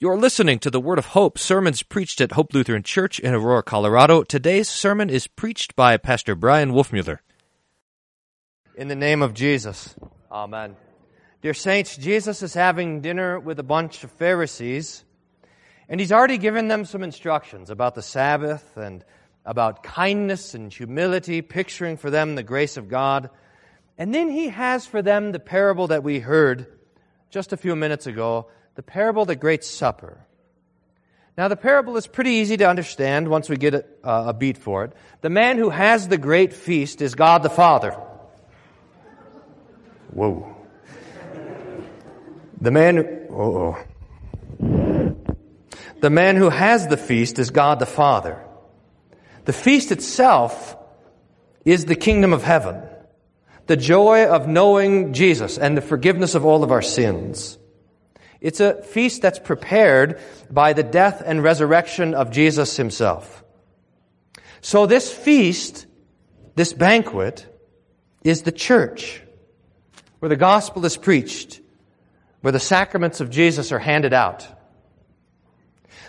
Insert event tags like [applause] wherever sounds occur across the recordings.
You're listening to the Word of Hope sermons preached at Hope Lutheran Church in Aurora, Colorado. Today's sermon is preached by Pastor Bryan Wolfmueller. In the name of Jesus, Amen. Dear Saints, Jesus is having dinner with a bunch of Pharisees, and he's already given them some instructions about the Sabbath and about kindness and humility, picturing for them the grace of God. And then he has for them the parable that we heard just a few minutes ago the parable of the Great Supper. Now, the parable is pretty easy to understand once we get a, a beat for it. The man who has the great feast is God the Father. Whoa. The man, oh, the man who has the feast is God the Father. The feast itself is the kingdom of heaven, the joy of knowing Jesus and the forgiveness of all of our sins. It's a feast that's prepared by the death and resurrection of Jesus himself. So this feast, this banquet, is the church, where the gospel is preached, where the sacraments of Jesus are handed out.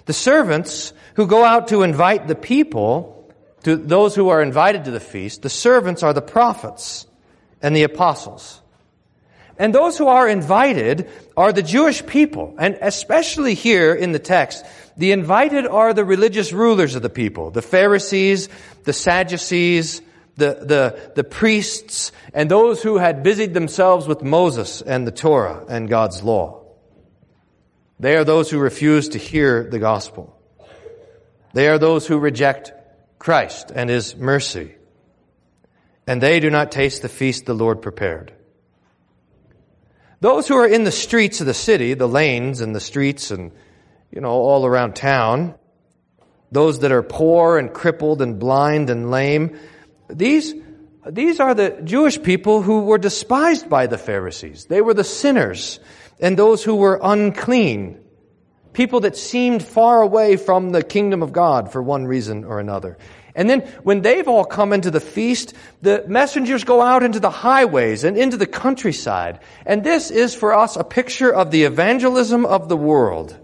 The servants who go out to invite the people, to those who are invited to the feast, the servants are the prophets and the apostles. And those who are invited are the Jewish people. And especially here in the text, the invited are the religious rulers of the people, the Pharisees, the Sadducees, the, the, the priests, and those who had busied themselves with Moses and the Torah and God's law. They are those who refuse to hear the gospel. They are those who reject Christ and His mercy. And they do not taste the feast the Lord prepared. Those who are in the streets of the city, the lanes and the streets and, you know, all around town, those that are poor and crippled and blind and lame, these, these are the Jewish people who were despised by the Pharisees. They were the sinners and those who were unclean. People that seemed far away from the kingdom of God for one reason or another. And then when they've all come into the feast, the messengers go out into the highways and into the countryside. And this is for us a picture of the evangelism of the world.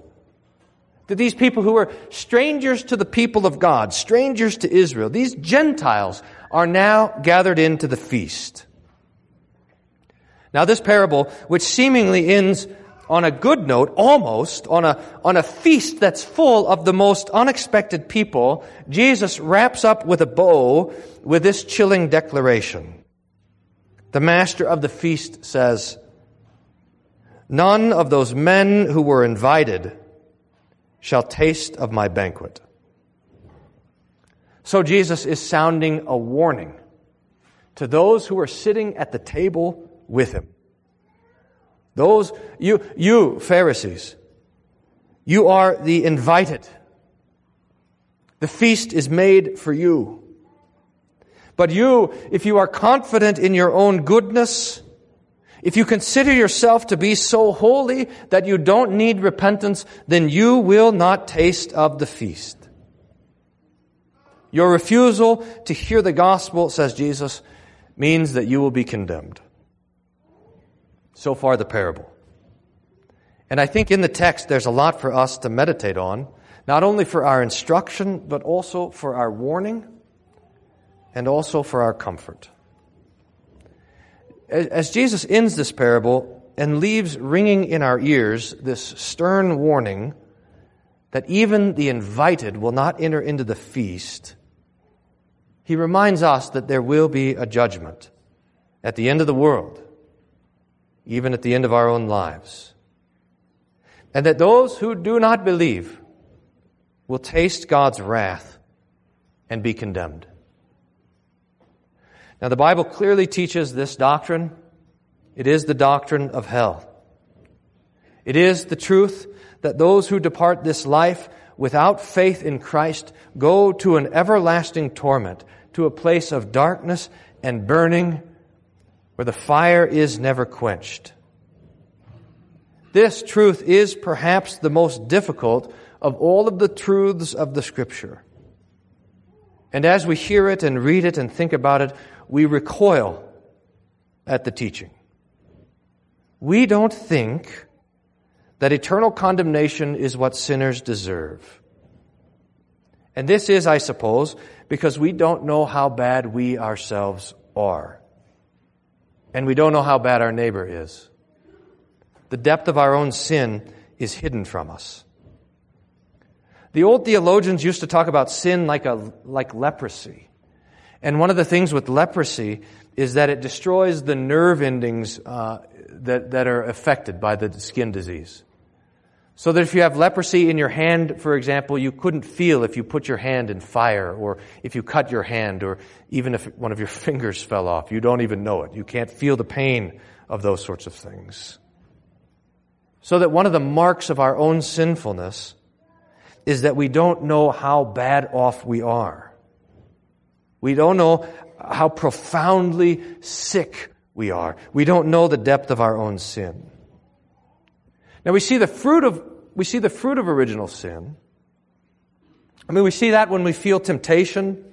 That these people who are strangers to the people of God, strangers to Israel, these Gentiles are now gathered into the feast. Now this parable, which seemingly ends on a good note, almost, on a, on a feast that's full of the most unexpected people, Jesus wraps up with a bow with this chilling declaration. The master of the feast says, None of those men who were invited shall taste of my banquet. So Jesus is sounding a warning to those who are sitting at the table with him. Those, you, you Pharisees, you are the invited. The feast is made for you. But you, if you are confident in your own goodness, if you consider yourself to be so holy that you don't need repentance, then you will not taste of the feast. Your refusal to hear the gospel, says Jesus, means that you will be condemned. So far, the parable. And I think in the text, there's a lot for us to meditate on, not only for our instruction, but also for our warning and also for our comfort. As Jesus ends this parable and leaves ringing in our ears this stern warning that even the invited will not enter into the feast, he reminds us that there will be a judgment at the end of the world even at the end of our own lives. And that those who do not believe will taste God's wrath and be condemned. Now, the Bible clearly teaches this doctrine. It is the doctrine of hell. It is the truth that those who depart this life without faith in Christ go to an everlasting torment, to a place of darkness and burning where the fire is never quenched. This truth is perhaps the most difficult of all of the truths of the Scripture. And as we hear it and read it and think about it, we recoil at the teaching. We don't think that eternal condemnation is what sinners deserve. And this is, I suppose, because we don't know how bad we ourselves are. And we don't know how bad our neighbor is. The depth of our own sin is hidden from us. The old theologians used to talk about sin like, a, like leprosy. And one of the things with leprosy is that it destroys the nerve endings uh, that, that are affected by the skin disease. So that if you have leprosy in your hand, for example, you couldn't feel if you put your hand in fire or if you cut your hand or even if one of your [laughs] fingers fell off. You don't even know it. You can't feel the pain of those sorts of things. So that one of the marks of our own sinfulness is that we don't know how bad off we are. We don't know how profoundly sick we are. We don't know the depth of our own sin. Now we see the fruit of, we see the fruit of original sin. I mean, we see that when we feel temptation,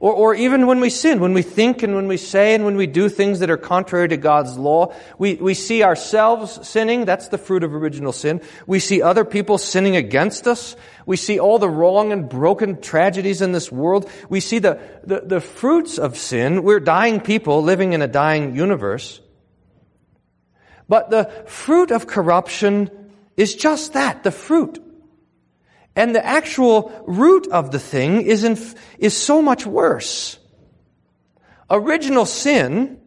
or, or even when we sin, when we think and when we say and when we do things that are contrary to God's law. We, we see ourselves sinning. That's the fruit of original sin. We see other people sinning against us. We see all the wrong and broken tragedies in this world. We see the, the, the fruits of sin. We're dying people living in a dying universe. But the fruit of corruption is just that, the fruit. And the actual root of the thing is, in, is so much worse. Original sin,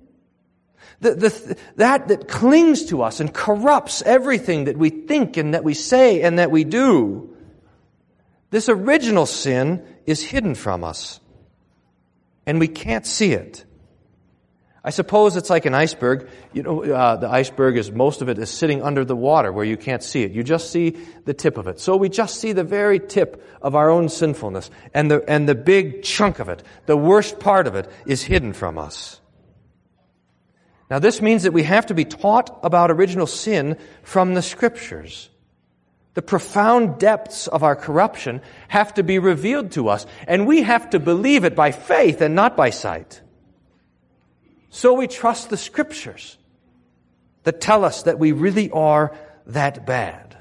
the, the, that that clings to us and corrupts everything that we think and that we say and that we do, this original sin is hidden from us. And we can't see it. I suppose it's like an iceberg. You know, uh, the iceberg is most of it is sitting under the water where you can't see it. You just see the tip of it. So we just see the very tip of our own sinfulness, and the and the big chunk of it, the worst part of it, is hidden from us. Now this means that we have to be taught about original sin from the scriptures. The profound depths of our corruption have to be revealed to us, and we have to believe it by faith and not by sight. So we trust the scriptures that tell us that we really are that bad.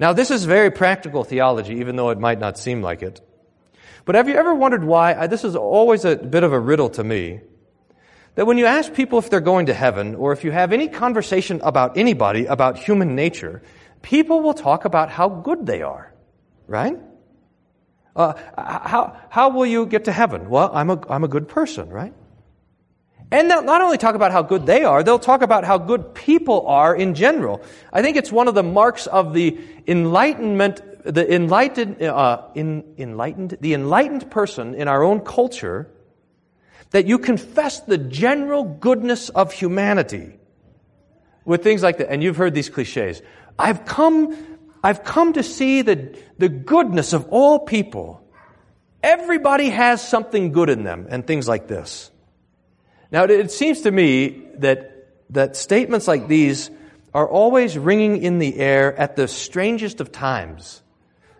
Now, this is very practical theology, even though it might not seem like it. But have you ever wondered why? This is always a bit of a riddle to me. That when you ask people if they're going to heaven, or if you have any conversation about anybody, about human nature, people will talk about how good they are. Right? Uh, how, how will you get to heaven? Well, I'm a, I'm a good person, right? And they'll not only talk about how good they are, they'll talk about how good people are in general. I think it's one of the marks of the enlightenment, the enlightened, uh, in, enlightened, the enlightened person in our own culture, that you confess the general goodness of humanity with things like that. And you've heard these cliches. I've come, I've come to see the, the goodness of all people. Everybody has something good in them, and things like this. Now, it seems to me that, that statements like these are always ringing in the air at the strangest of times.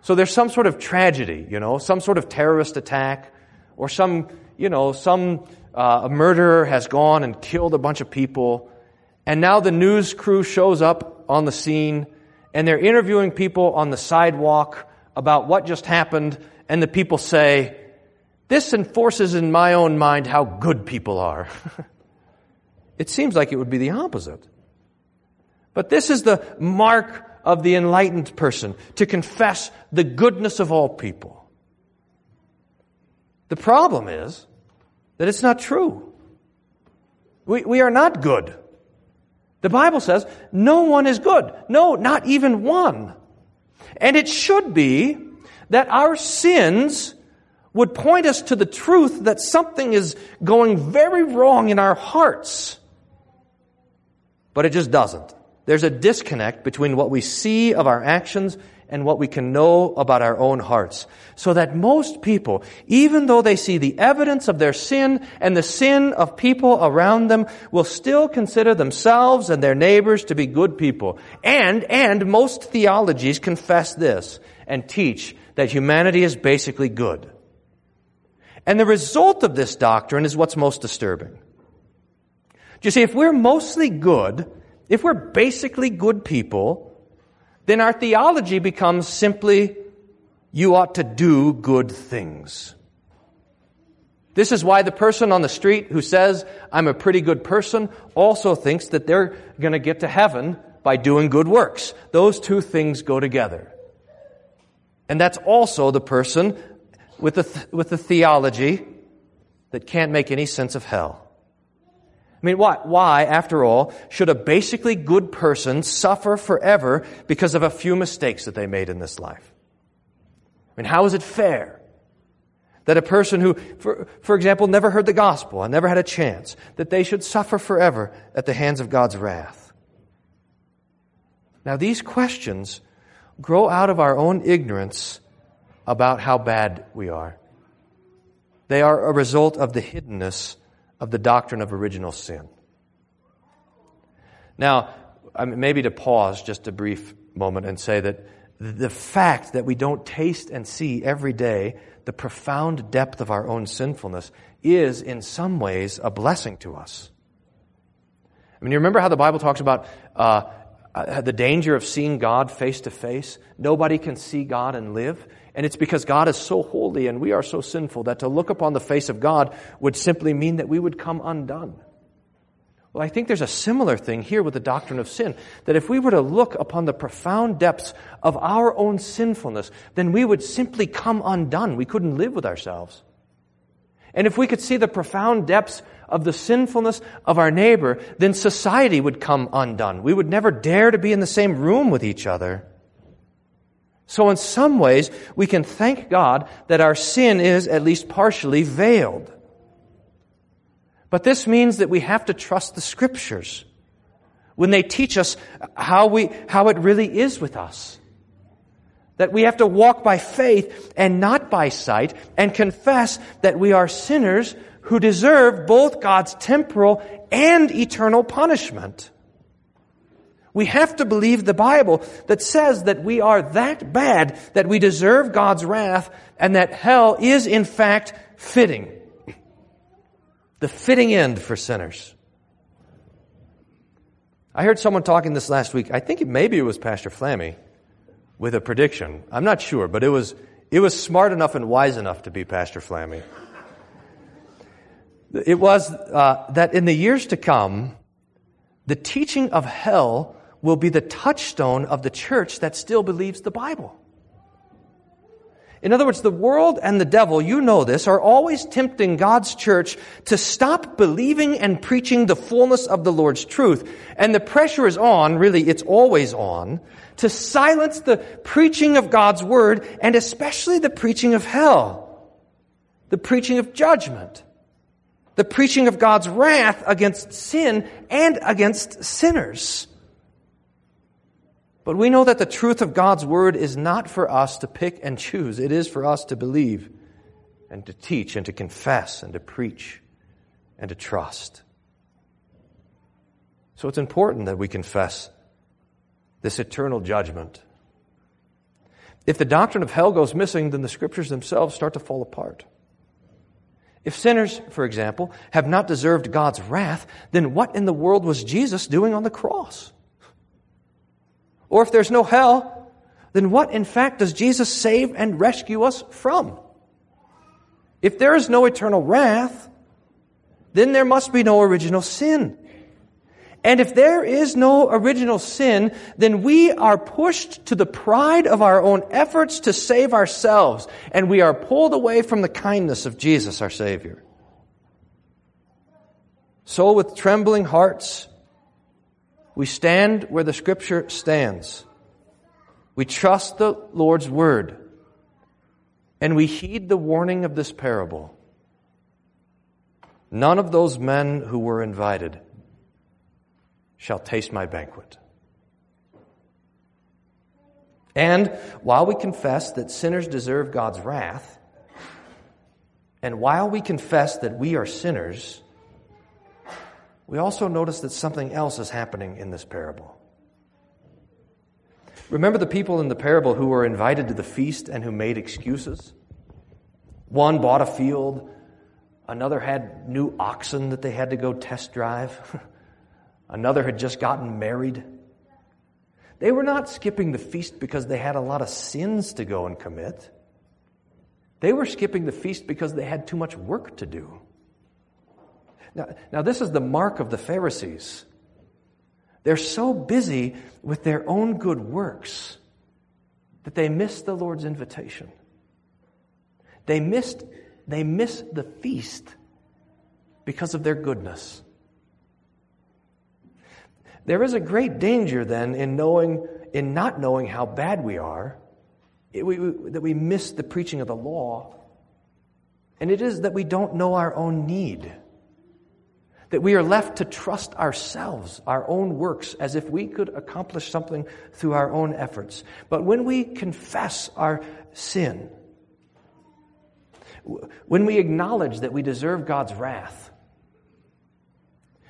So there's some sort of tragedy, you know, some sort of terrorist attack, or some, you know, some uh, murderer has gone and killed a bunch of people, and now the news crew shows up on the scene, and they're interviewing people on the sidewalk about what just happened, and the people say, this enforces in my own mind how good people are. [laughs] it seems like it would be the opposite. But this is the mark of the enlightened person, to confess the goodness of all people. The problem is that it's not true. We, we are not good. The Bible says no one is good. No, not even one. And it should be that our sins would point us to the truth that something is going very wrong in our hearts. But it just doesn't. There's a disconnect between what we see of our actions and what we can know about our own hearts. So that most people, even though they see the evidence of their sin and the sin of people around them, will still consider themselves and their neighbors to be good people. And, and most theologies confess this and teach that humanity is basically good. And the result of this doctrine is what's most disturbing. You see, if we're mostly good, if we're basically good people, then our theology becomes simply, you ought to do good things. This is why the person on the street who says, I'm a pretty good person, also thinks that they're going to get to heaven by doing good works. Those two things go together. And that's also the person with the, th- with the theology that can't make any sense of hell. I mean, why, why, after all, should a basically good person suffer forever because of a few mistakes that they made in this life? I mean, how is it fair that a person who, for, for example, never heard the gospel and never had a chance, that they should suffer forever at the hands of God's wrath? Now, these questions grow out of our own ignorance about how bad we are. They are a result of the hiddenness of the doctrine of original sin. Now, maybe to pause just a brief moment and say that the fact that we don't taste and see every day the profound depth of our own sinfulness is in some ways a blessing to us. I mean, you remember how the Bible talks about uh, uh, the danger of seeing God face to face? Nobody can see God and live. And it's because God is so holy and we are so sinful that to look upon the face of God would simply mean that we would come undone. Well, I think there's a similar thing here with the doctrine of sin. That if we were to look upon the profound depths of our own sinfulness, then we would simply come undone. We couldn't live with ourselves. And if we could see the profound depths of the sinfulness of our neighbor, then society would come undone. We would never dare to be in the same room with each other. So, in some ways, we can thank God that our sin is at least partially veiled. But this means that we have to trust the scriptures when they teach us how, we, how it really is with us. That we have to walk by faith and not by sight and confess that we are sinners who deserve both God's temporal and eternal punishment. We have to believe the Bible that says that we are that bad that we deserve God's wrath and that hell is in fact fitting. The fitting end for sinners. I heard someone talking this last week. I think it, maybe it was Pastor Flammy with a prediction. I'm not sure, but it was, it was smart enough and wise enough to be Pastor Flammy. It was uh, that in the years to come, the teaching of hell will be the touchstone of the church that still believes the Bible. In other words, the world and the devil, you know this, are always tempting God's church to stop believing and preaching the fullness of the Lord's truth. And the pressure is on, really, it's always on, to silence the preaching of God's word and especially the preaching of hell, the preaching of judgment, the preaching of God's wrath against sin and against sinners. But we know that the truth of God's word is not for us to pick and choose. It is for us to believe and to teach and to confess and to preach and to trust. So it's important that we confess this eternal judgment. If the doctrine of hell goes missing, then the scriptures themselves start to fall apart. If sinners, for example, have not deserved God's wrath, then what in the world was Jesus doing on the cross? Or if there's no hell, then what in fact does Jesus save and rescue us from? If there is no eternal wrath, then there must be no original sin. And if there is no original sin, then we are pushed to the pride of our own efforts to save ourselves, and we are pulled away from the kindness of Jesus, our Savior. So, with trembling hearts, we stand where the Scripture stands. We trust the Lord's Word. And we heed the warning of this parable. None of those men who were invited shall taste my banquet. And while we confess that sinners deserve God's wrath, and while we confess that we are sinners, we also notice that something else is happening in this parable. Remember the people in the parable who were invited to the feast and who made excuses? One bought a field, another had new oxen that they had to go test drive. [laughs] Another had just gotten married. They were not skipping the feast because they had a lot of sins to go and commit. They were skipping the feast because they had too much work to do. Now, now this is the mark of the Pharisees. They're so busy with their own good works that they miss the Lord's invitation. They missed, they miss the feast because of their goodness. There is a great danger then in knowing, in not knowing how bad we are, it, we, we, that we miss the preaching of the law. And it is that we don't know our own need. That we are left to trust ourselves, our own works, as if we could accomplish something through our own efforts. But when we confess our sin, when we acknowledge that we deserve God's wrath,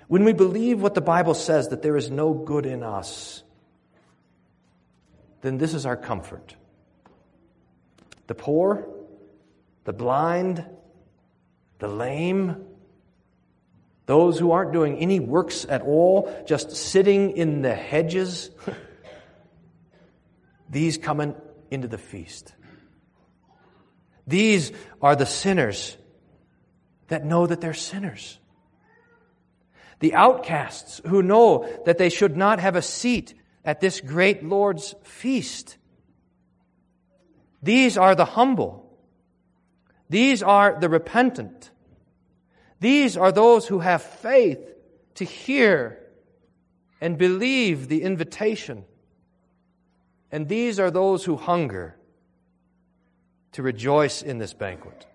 when we believe what the Bible says, that there is no good in us, then this is our comfort. The poor, the blind, the lame, those who aren't doing any works at all, just sitting in the hedges, [laughs] these come into the feast. These are the sinners that know that they're sinners the outcasts who know that they should not have a seat at this great Lord's feast. These are the humble. These are the repentant. These are those who have faith to hear and believe the invitation. And these are those who hunger to rejoice in this banquet.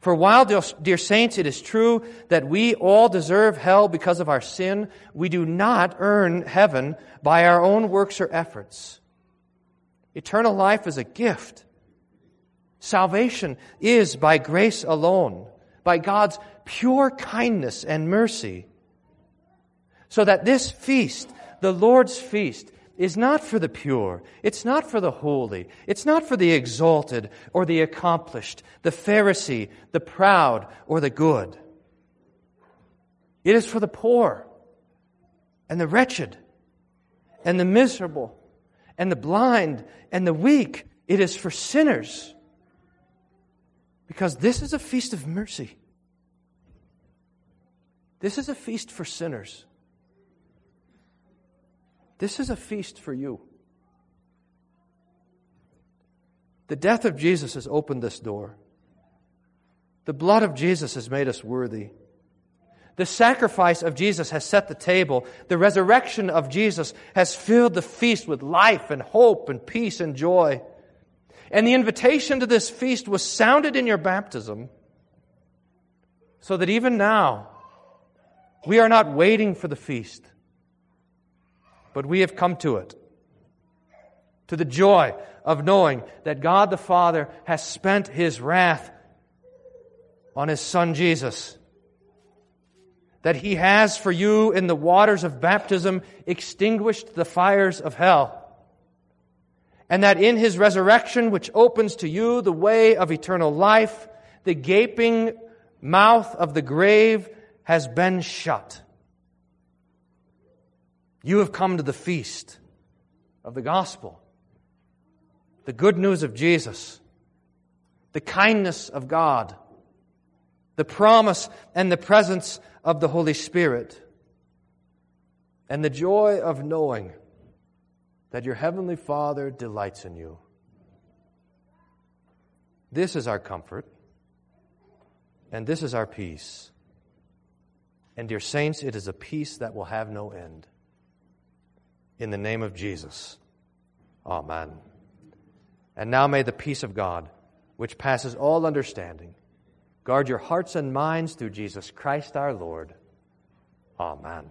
For while, dear saints, it is true that we all deserve hell because of our sin, we do not earn heaven by our own works or efforts. Eternal life is a gift. Salvation is by grace alone, by God's pure kindness and mercy. So that this feast, the Lord's feast, is not for the pure. It's not for the holy. It's not for the exalted or the accomplished, the Pharisee, the proud, or the good. It is for the poor and the wretched and the miserable and the blind and the weak. It is for sinners. Because this is a feast of mercy. This is a feast for sinners. This is a feast for you. The death of Jesus has opened this door. The blood of Jesus has made us worthy. The sacrifice of Jesus has set the table. The resurrection of Jesus has filled the feast with life and hope and peace and joy. And the invitation to this feast was sounded in your baptism so that even now we are not waiting for the feast but we have come to it. To the joy of knowing that God the Father has spent his wrath on his Son Jesus. That he has for you in the waters of baptism extinguished the fires of hell. And that in his resurrection, which opens to you the way of eternal life, the gaping mouth of the grave has been shut. You have come to the feast of the gospel, the good news of Jesus, the kindness of God, the promise and the presence of the Holy Spirit, and the joy of knowing that your Heavenly Father delights in you. This is our comfort, and this is our peace. And, dear saints, it is a peace that will have no end. In the name of Jesus. Amen. And now may the peace of God, which passes all understanding, guard your hearts and minds through Jesus Christ our Lord. Amen.